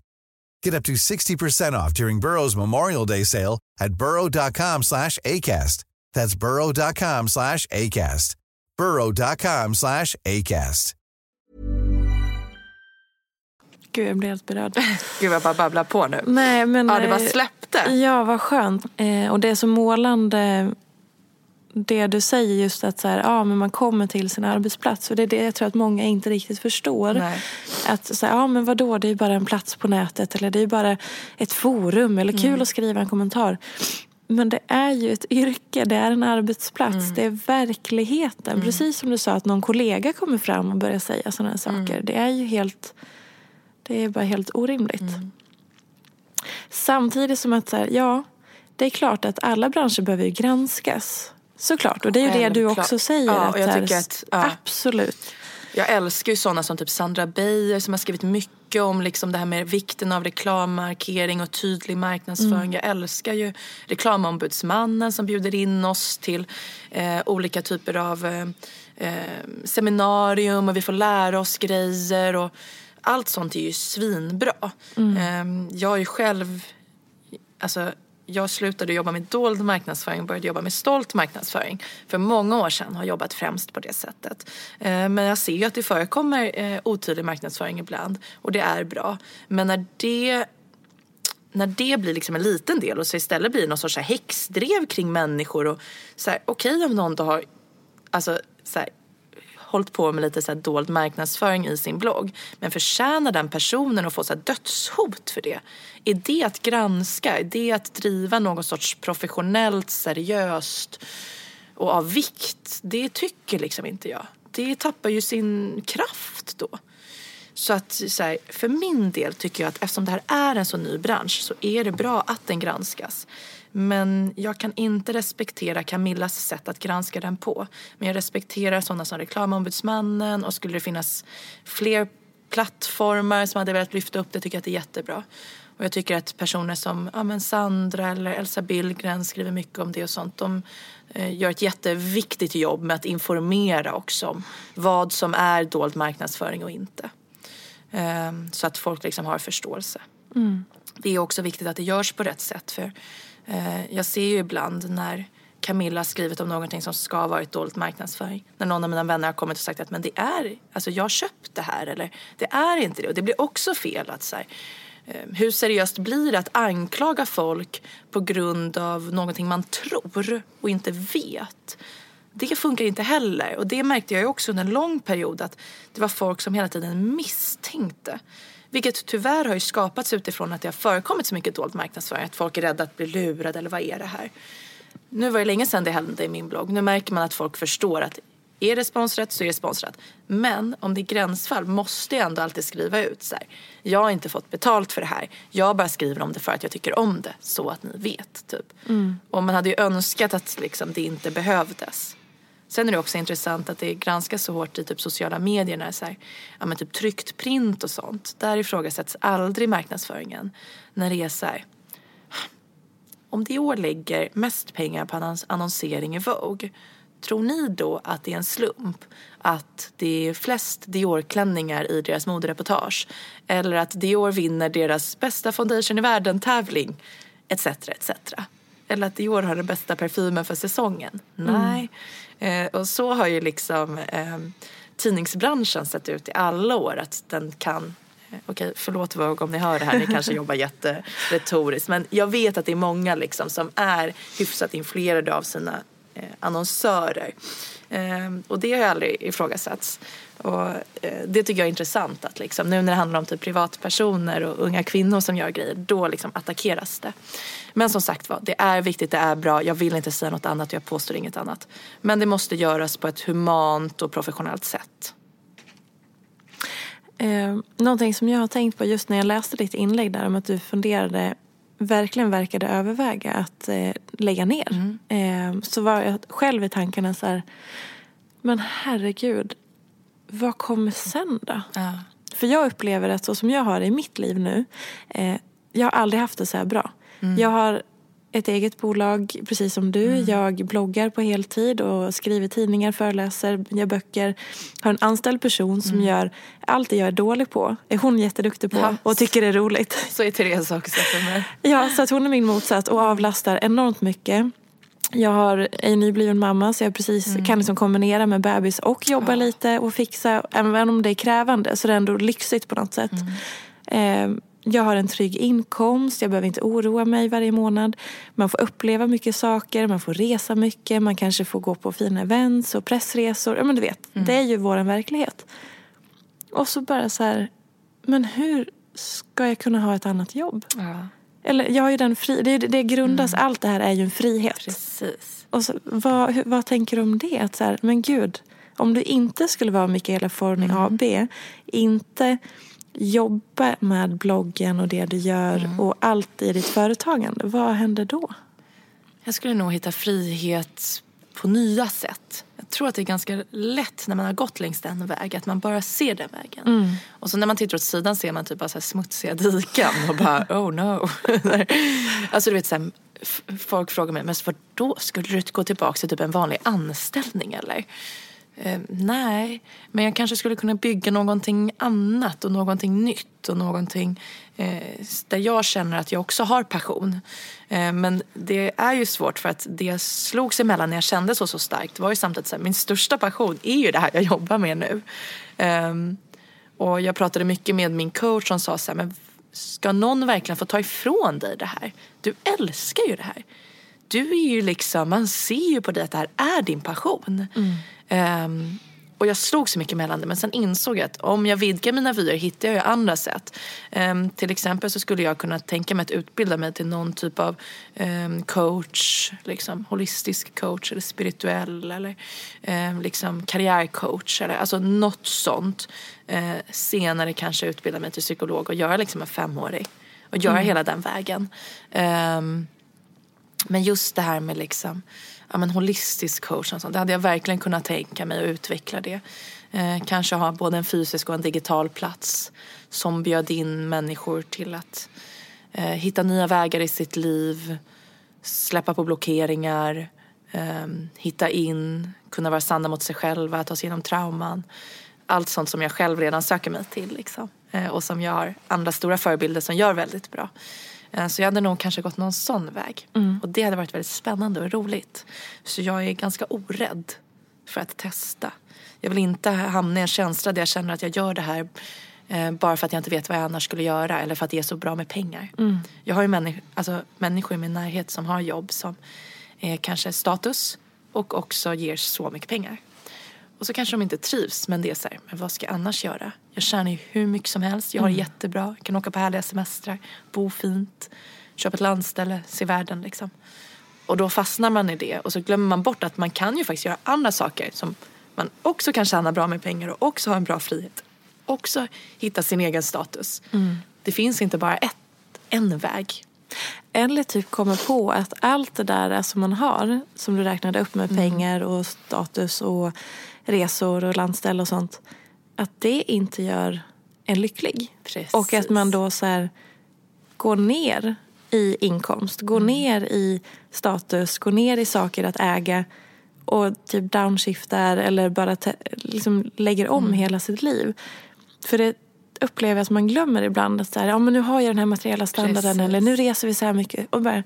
Get up to 60% off during Burrow's Memorial Day sale at burrow.com slash ACAST. That's burrow.com slash ACAST. burrow.com slash ACAST. Gud, jag blir helt berörd. Gud, jag bara babblar på nu. Nej, men, ja, det bara eh, släppte. Ja, vad skönt. Eh, och det är så målande det du säger just att så här, ja, men man kommer till sin arbetsplats. Och det är det jag tror att många inte riktigt förstår. Nej. Att så här, ja men vadå, det är ju bara en plats på nätet. Eller det är ju bara ett forum. Eller kul Mm. att skriva en kommentar. Men det är ju ett yrke, det är en arbetsplats, Mm. det är verkligheten. Precis som du sa att någon kollega kommer fram och börjar säga sådana här saker. Mm. Det är ju helt, det är bara helt orimligt. Mm. Samtidigt som att så här, ja, det är klart att alla branscher behöver granskas. Såklart, och det är ju det du också säger. Ja, att och jag tycker att- ja. Absolut. Jag älskar ju sådana som typ Sandra Beijer som har skrivit mycket om liksom det här med vikten av reklammarkering och tydlig marknadsföring. Jag älskar ju reklamombudsmannen som bjuder in oss till eh, olika typer av eh, eh, seminarium och vi får lära oss grejer. Och allt sånt är ju svinbra. Eh, jag är ju själv alltså, jag slutade jobba med dold marknadsföring och började jobba med stolt marknadsföring för många år sedan. Har jobbat främst på det sättet. Eh, men jag ser ju att det förekommer eh, otydlig marknadsföring ibland och det är bra. Men när det när det blir liksom en liten del och så istället blir någon sorts häxdrev kring människor och så här, okej om någon då har alltså så här, hållit på med lite så här dold marknadsföring i sin blogg. Men förtjänar den personen att få så här dödshot för det? Är det att granska? Är det att driva något sorts professionellt, seriöst och av vikt? Det tycker liksom inte jag. Det tappar ju sin kraft då. Så att så här, för min del tycker jag att eftersom det här är en så ny bransch så är det bra att den granskas. Men jag kan inte respektera Camillas sätt att granska den på. Men jag respekterar sådana som Reklamombudsmannen och skulle det finnas fler plattformar som hade velat lyfta upp det tycker jag att det är jättebra. Och jag tycker att personer som ja, men Sandra eller Elsa Billgren skriver mycket om det och sånt. De eh, gör ett jätteviktigt jobb med att informera också om vad som är dold marknadsföring och inte. Ehm, så att folk liksom har förståelse. Det är också viktigt att det görs på rätt sätt. För eh, jag ser ju ibland när Camilla har skrivit om någonting som ska ha varit dold marknadsföring. När någon av mina vänner har kommit och sagt att men det är, alltså jag har köpt det här eller det är inte det. Och det blir också fel att så här, eh, Ehm, hur seriöst blir det att anklaga folk på grund av någonting man tror och inte vet? Det funkar inte heller. Och det märkte jag också under en lång period att det var folk som hela tiden misstänkte. Vilket tyvärr har ju skapats utifrån att det har förekommit så mycket dold marknadsföring. Att folk är rädda att bli lurade eller vad är det här? Nu var det länge sedan det hände i min blogg. Nu märker man att folk förstår att är det sponsrat så är det sponsrat. Men om det är gränsfall måste jag ändå alltid skriva ut så här. Jag har inte fått betalt för det här. Jag bara skriver om det för att jag tycker om det. Så att ni vet. Typ. Mm. Och man hade ju önskat att liksom, det inte behövdes. Sen är det också intressant att det granskas så hårt i typ sociala medier när så här, ja, men typ tryckt print och sånt. Där ifrågasätts aldrig marknadsföringen. När det är så här, om Dior lägger mest pengar på annons- annonsering i Vogue, tror ni då att det är en slump att det är flest Dior-klänningar i deras modereportage? Eller att Dior vinner deras bästa foundation i världen-tävling? Etc, etc. Eller att Dior har den bästa parfymen för säsongen? Nej. Eh, och så har ju liksom eh, tidningsbranschen sett ut i alla år. Att den kan eh, Okej, förlåt Vogue om ni hör det här, ni kanske jobbar jätteretoriskt. Men jag vet att det är många liksom som är hyfsat influerade av sina Eh, annonsörer. Ehm, och det har jag aldrig ifrågasatts. Och eh, det tycker jag är intressant att liksom, nu när det handlar om typ privatpersoner och unga kvinnor som gör grejer, då liksom attackeras det. Men som sagt var, det är viktigt, det är bra, jag vill inte säga något annat, jag påstår inget annat. Men det måste göras på ett humant och professionellt sätt. Eh, någonting som jag har tänkt på just när jag läste ditt inlägg där om att du funderade, verkligen verkade överväga att eh, lägga ner. Eh, så var jag själv i tankarna så här, men herregud, vad kommer sen då? Ja. För jag upplever att så som jag har det i mitt liv nu, eh, jag har aldrig haft det så här bra. Jag har ett eget bolag, precis som du. Jag bloggar på heltid och skriver tidningar, föreläser, gör böcker. Har en anställd person som gör allt det jag är dålig på. Är hon jätteduktig på Ja. och tycker det är roligt. Så är Therese också för mig. Ja, så att hon är min motsats och avlastar enormt mycket. Jag har, är nybliven mamma så jag precis kan liksom kombinera med bebis och jobba lite och fixa. Även om det är krävande så det är ändå lyxigt på något sätt. Eh, jag har en trygg inkomst, jag behöver inte oroa mig varje månad. Man får uppleva mycket saker, man får resa mycket, man kanske får gå på fina events och pressresor. Ja men du vet, det är ju vår verklighet. Och så bara så här, men hur ska jag kunna ha ett annat jobb? Ja, Eller jag har ju den fri, det, det grundas, allt det här är ju en frihet. precis. Och så, vad, hur, vad tänker du om det? Att så här, men gud, om du inte skulle vara Mikaela Forni AB, inte jobba med bloggen och det du gör och allt i ditt företagande, vad händer då? Jag skulle nog hitta frihet på nya sätt. Jag tror att det är ganska lätt när man har gått längs den vägen att man bara ser den vägen. Och så när man tittar åt sidan ser man typ bara så smutsiga diken och bara oh no. alltså du vet så här, folk frågar mig, men vadå, skulle du gå tillbaka till typ en vanlig anställning eller? Eh, nej, men jag kanske skulle kunna bygga någonting annat och någonting nytt och någonting eh, där jag känner att jag också har passion. Eh, men det är ju svårt för att det jag slogs emellan när jag kände så så starkt var ju samtidigt så här, min största passion är ju det här jag jobbar med nu. Ehm, och jag pratade mycket med min coach som sa så här, men ska någon verkligen få ta ifrån dig det här? Du älskar ju det här du är ju liksom, man ser ju på dig att det här är din passion. Ehm, och jag slog så mycket mellan det men sen insåg jag att om jag vidgar mina vyer hittar jag ju andra sätt. Ehm, till exempel så skulle jag kunna tänka mig att utbilda mig till någon typ av ehm, coach, liksom holistisk coach eller spirituell eller ehm, liksom karriärcoach eller alltså något sånt. Eh, senare kanske utbilda mig till psykolog och göra liksom en femårig och göra hela den vägen. Ehm, men just det här med liksom, ja, men holistisk coach och sånt, det hade jag verkligen kunnat tänka mig att utveckla det. Eh, kanske ha både en fysisk och en digital plats som bjöd in människor till att eh, hitta nya vägar i sitt liv, släppa på blockeringar, eh, hitta in, kunna vara sanna mot sig själva, ta sig igenom trauman. Allt sånt som jag själv redan söker mig till liksom. eh, och som jag har andra stora förebilder som gör väldigt bra. Eh, Så jag hade nog kanske gått någon sån väg. Och det hade varit väldigt spännande och roligt. Så jag är ganska orädd för att testa. Jag vill inte hamna i en känsla där jag känner att jag gör det här Eh, bara för att jag inte vet vad jag annars skulle göra eller för att det är så bra med pengar. Mm. Jag har ju människ- alltså, människor i min närhet som har jobb som är kanske status och också ger så mycket pengar. Och så kanske de inte trivs men det är så här, men vad ska jag annars göra? Jag tjänar ju hur mycket som helst, jag har det jättebra, jag kan åka på härliga semestrar, bo fint, köpa ett landställe, se världen liksom. Och då fastnar man i det och så glömmer man bort att man kan ju faktiskt göra andra saker som man också kan tjäna bra med pengar och också ha en bra frihet. Också hitta sin egen status. Det finns inte bara ett, en väg. Eller typ kommer på att allt det där som man har, som du räknade upp med pengar och status och resor och landställe och sånt, att det inte gör en lycklig. Precis. Och att man då så här, går ner i inkomst, går ner i status, går ner i saker att äga och typ downshiftar eller bara te- liksom lägger om hela sitt liv. För det upplever jag att man glömmer ibland. Att så här, ja, men nu har jag den här materiella standarden Precis. eller nu reser vi så här mycket. Och bara,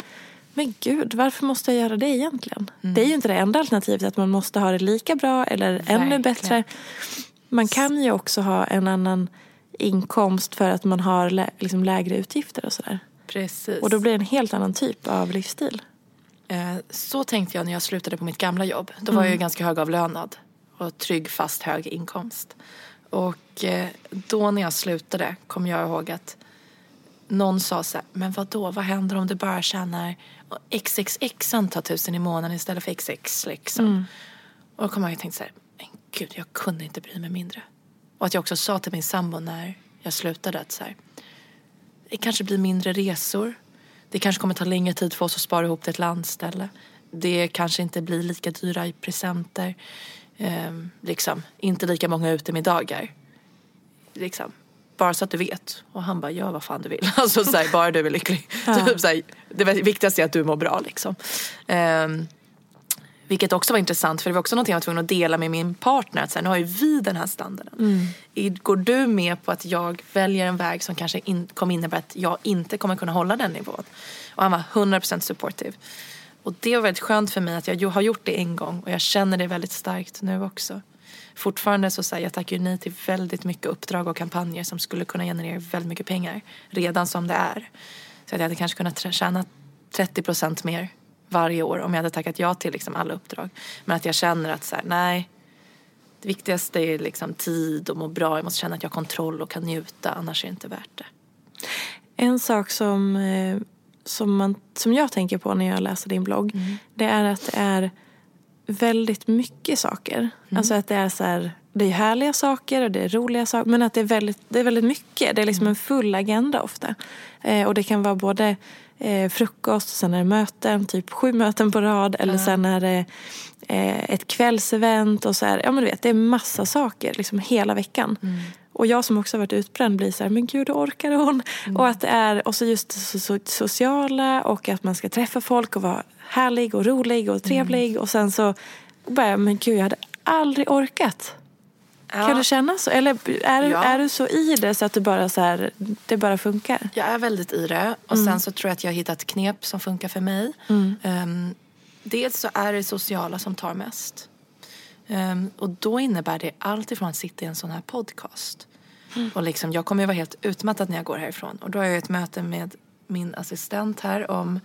men gud, varför måste jag göra det egentligen? Det är ju inte det enda alternativet att man måste ha det lika bra eller ännu Verkligen. bättre. Man kan ju också ha en annan inkomst för att man har lä- liksom lägre utgifter och sådär. Precis. Och då blir det en helt annan typ av livsstil. Eh, Så tänkte jag när jag slutade på mitt gamla jobb. Då var jag ju ganska högavlönad och trygg, fast, hög inkomst. Och eh, då när jag slutade kom jag ihåg att någon sa så här, men vad då? vad händer om du bara tjänar xxx antal tusen i månaden istället för xx liksom? Och då kom jag och tänkte så här, men gud jag kunde inte bry mig mindre. Och att jag också sa till min sambo när jag slutade att så här, det kanske blir mindre resor. Det kanske kommer ta längre tid för oss att spara ihop till ett landställe. Det kanske inte blir lika dyra i presenter. Ehm, liksom, inte lika många utemiddagar. Liksom. Bara så att du vet. Och han bara, gör vad fan du vill. Alltså så här, bara du är lycklig. Typ, så här, det viktigaste är att du mår bra liksom. Ehm, vilket också var intressant för det var också någonting jag var tvungen att dela med min partner. Att så här, nu har ju vi den här standarden. I- Går du med på att jag väljer en väg som kanske in, kommer innebära att jag inte kommer kunna hålla den nivån? Och han var 100% supportive. Och det var väldigt skönt för mig att jag har gjort det en gång och jag känner det väldigt starkt nu också. Fortfarande så säger jag tackar nej till väldigt mycket uppdrag och kampanjer som skulle kunna generera väldigt mycket pengar redan som det är. Så att jag hade kanske kunnat tjäna 30% mer varje år om jag hade tackat ja till liksom alla uppdrag. Men att jag känner att så här, nej, det viktigaste är liksom tid och må bra. Jag måste känna att jag har kontroll och kan njuta, annars är det inte värt det. En sak som, eh, som, man, som jag tänker på när jag läser din blogg. Det är att det är väldigt mycket saker. Alltså att det är så här, det är härliga saker och det är roliga saker. Men att det är väldigt, det är väldigt mycket. Det är liksom en full agenda ofta. Eh, och det kan vara både eh, frukost, sen är det möten, typ sju möten på rad. Eller sen är det eh, ett kvällsevent och så här. Ja men du vet, det är massa saker liksom hela veckan. Och jag som också har varit utbränd blir så här, men gud orkar hon? Och att det är, och så just det so- so- sociala och att man ska träffa folk och vara härlig och rolig och trevlig. Och sen så bara, jag, men gud jag hade aldrig orkat. Kan du känna så? Eller är, du- Ja. är du så i det så att du bara så här, det bara funkar? Jag är väldigt i det. Och sen så tror jag att jag har hittat knep som funkar för mig. Ehm, dels så är det sociala som tar mest. Ehm, och då innebär det allt ifrån att sitta i en sån här podcast. Och liksom, jag kommer ju vara helt utmattad när jag går härifrån. Och då har jag ett möte med min assistent här om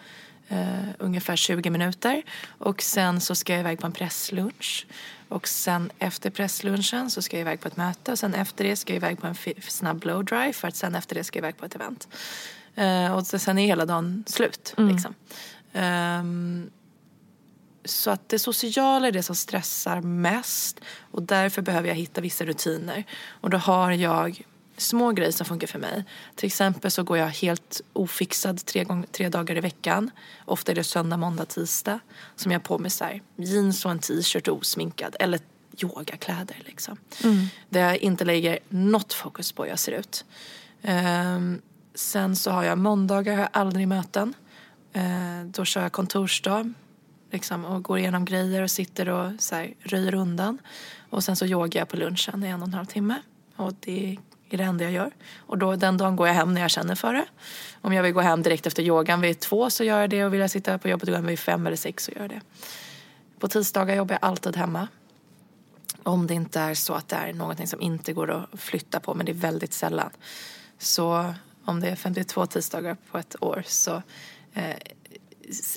eh, ungefär 20 minuter. Och sen så ska jag iväg på en presslunch. Och sen efter presslunchen så ska jag iväg på ett möte. Och sen efter det ska jag iväg på en snabb blow dry. För att sen efter det ska jag iväg på ett event. Eh, och sen är hela dagen slut. Liksom. Ehm, så att det sociala är det som stressar mest och därför behöver jag hitta vissa rutiner. Och då har jag små grejer som funkar för mig. Till exempel så går jag helt ofixad tre, gång, tre dagar i veckan. Ofta är det söndag, måndag, tisdag. Som jag har på mig så här, jeans och en t-shirt och osminkad. Eller yogakläder liksom. Där jag inte lägger något fokus på hur jag ser ut. Ehm, sen så har jag måndagar har jag aldrig möten. Eh, då kör jag kontorsdag liksom, och går igenom grejer och sitter och så här, röjer undan. Och sen så yogar jag på lunchen i en och en halv timme. Och det är det enda jag gör. Och då, den dagen går jag hem när jag känner för det. Om jag vill gå hem direkt efter yogan vid två så gör jag det. Och vill jag sitta på jobbet och gå hem vid fem eller sex så gör jag det. På tisdagar jobbar jag alltid hemma. Om det inte är så att det är någonting som inte går att flytta på, men det är väldigt sällan. Så om det är 52 tisdagar på ett år så eh,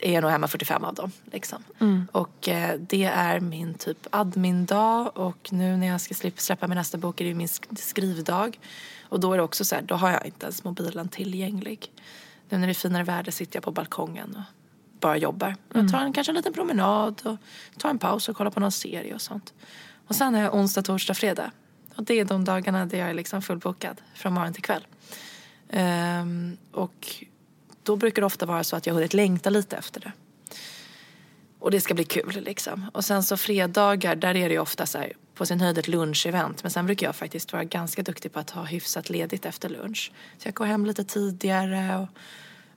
är jag nog hemma 45 av dem. Liksom. Mm. Och eh, det är min typ admin-dag och nu när jag ska släppa min nästa bok är det min sk- skrivdag. Och då är det också så här, då har jag inte ens mobilen tillgänglig. Nu när det är finare väder sitter jag på balkongen och bara jobbar. Jag tar en, kanske en liten promenad och tar en paus och kollar på någon serie och sånt. Och sen har jag onsdag, torsdag, fredag. Och det är de dagarna där jag är liksom fullbokad från morgon till kväll. Ehm, och då brukar det ofta vara så att jag har hunnit längta lite efter det. Och det ska bli kul liksom. Och sen så fredagar, där är det ju ofta så här, på sin höjd ett lunchevent. Men sen brukar jag faktiskt vara ganska duktig på att ha hyfsat ledigt efter lunch. Så jag går hem lite tidigare och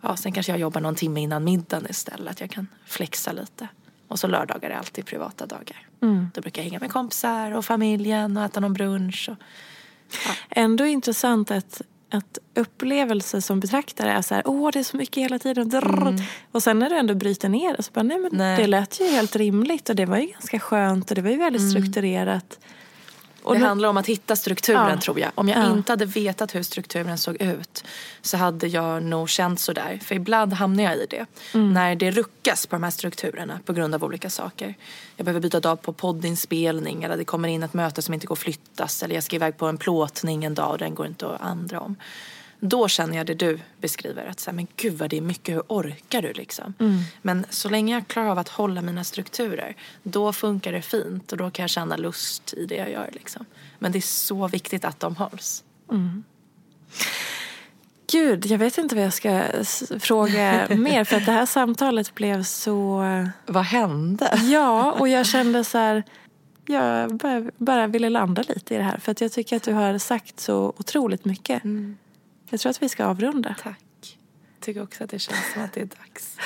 ja, sen kanske jag jobbar någon timme innan middagen istället. Jag kan flexa lite. Och så lördagar är alltid privata dagar. Då brukar jag hänga med kompisar och familjen och äta någon brunch. Och, Ändå intressant att, att upplevelser som betraktare är så här, åh det är så mycket hela tiden. Drrr. Och sen när du ändå bryter ner det så bara, nej men Nej. det lät ju helt rimligt och det var ju ganska skönt och det var ju väldigt strukturerat. Och det handlar om att hitta strukturen Ja. tror jag. Om jag Ja. inte hade vetat hur strukturen såg ut så hade jag nog känt sådär. För ibland hamnar jag i det. Mm. När det ruckas på de här strukturerna på grund av olika saker. Jag behöver byta dag på poddinspelning eller det kommer in ett möte som inte går att flyttas. Eller jag ska iväg på en plåtning en dag och den går inte att andra om. Då känner jag det du beskriver. Att så här, men gud vad det är mycket, hur orkar du liksom? Men så länge jag klarar av att hålla mina strukturer. Då funkar det fint och då kan jag känna lust i det jag gör liksom. Men det är så viktigt att de hålls. Gud, jag vet inte vad jag ska fråga mer för att det här samtalet blev så... Vad hände? Ja, och jag kände så här... Jag bara, bara ville landa lite i det här för att jag tycker att du har sagt så otroligt mycket. Jag tror att vi ska avrunda. Tack. Tycker också att det känns som att det är dags.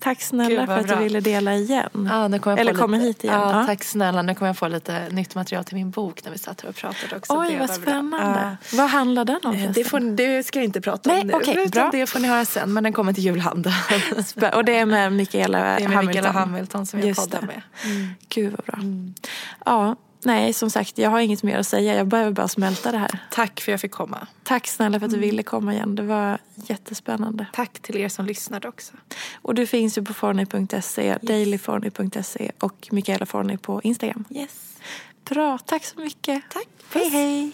Tack snälla Gud, för att du bra. ville dela igen. Ja, nu jag Eller lite, hit igen. Ja, Ja. Tack snälla. Nu kommer jag få lite nytt material till min bok när vi satt här och pratade också. Oj, Det vad spännande. Vad handlar den om. Eh? Det, får, det ska jag inte prata Nej, om nu. utan bra. Det får ni höra sen, men den kommer till julhandeln. Och det är med Mikaela Det är med Hamilton. Mikaela Hamilton som jag Just poddar med. Gud vad bra. Ja, nej som sagt jag har inget mer att säga. Jag behöver bara smälta det här. Tack för att jag fick komma. Tack snälla för att du ville komma igen. Det var jättespännande. Tack till er som lyssnade också. Och du finns ju på forny.se, dailyforny.se och Mikaela Forny på Instagram. Yes. Bra, tack så mycket. Tack. Hej hej.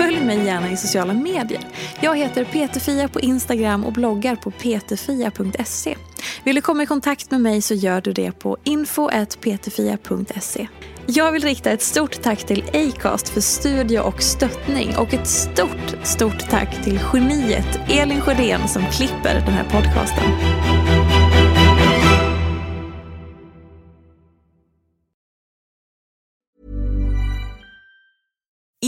Följ mig gärna i sociala medier. Jag heter Peterfia på Instagram och bloggar på peterfia.se. Vill du komma i kontakt med mig så gör du det på info.peterfia.se. Jag vill rikta ett stort tack till Acast för studio och stöttning och ett stort, stort tack till geniet Elin Sjödén som klipper den här podcasten.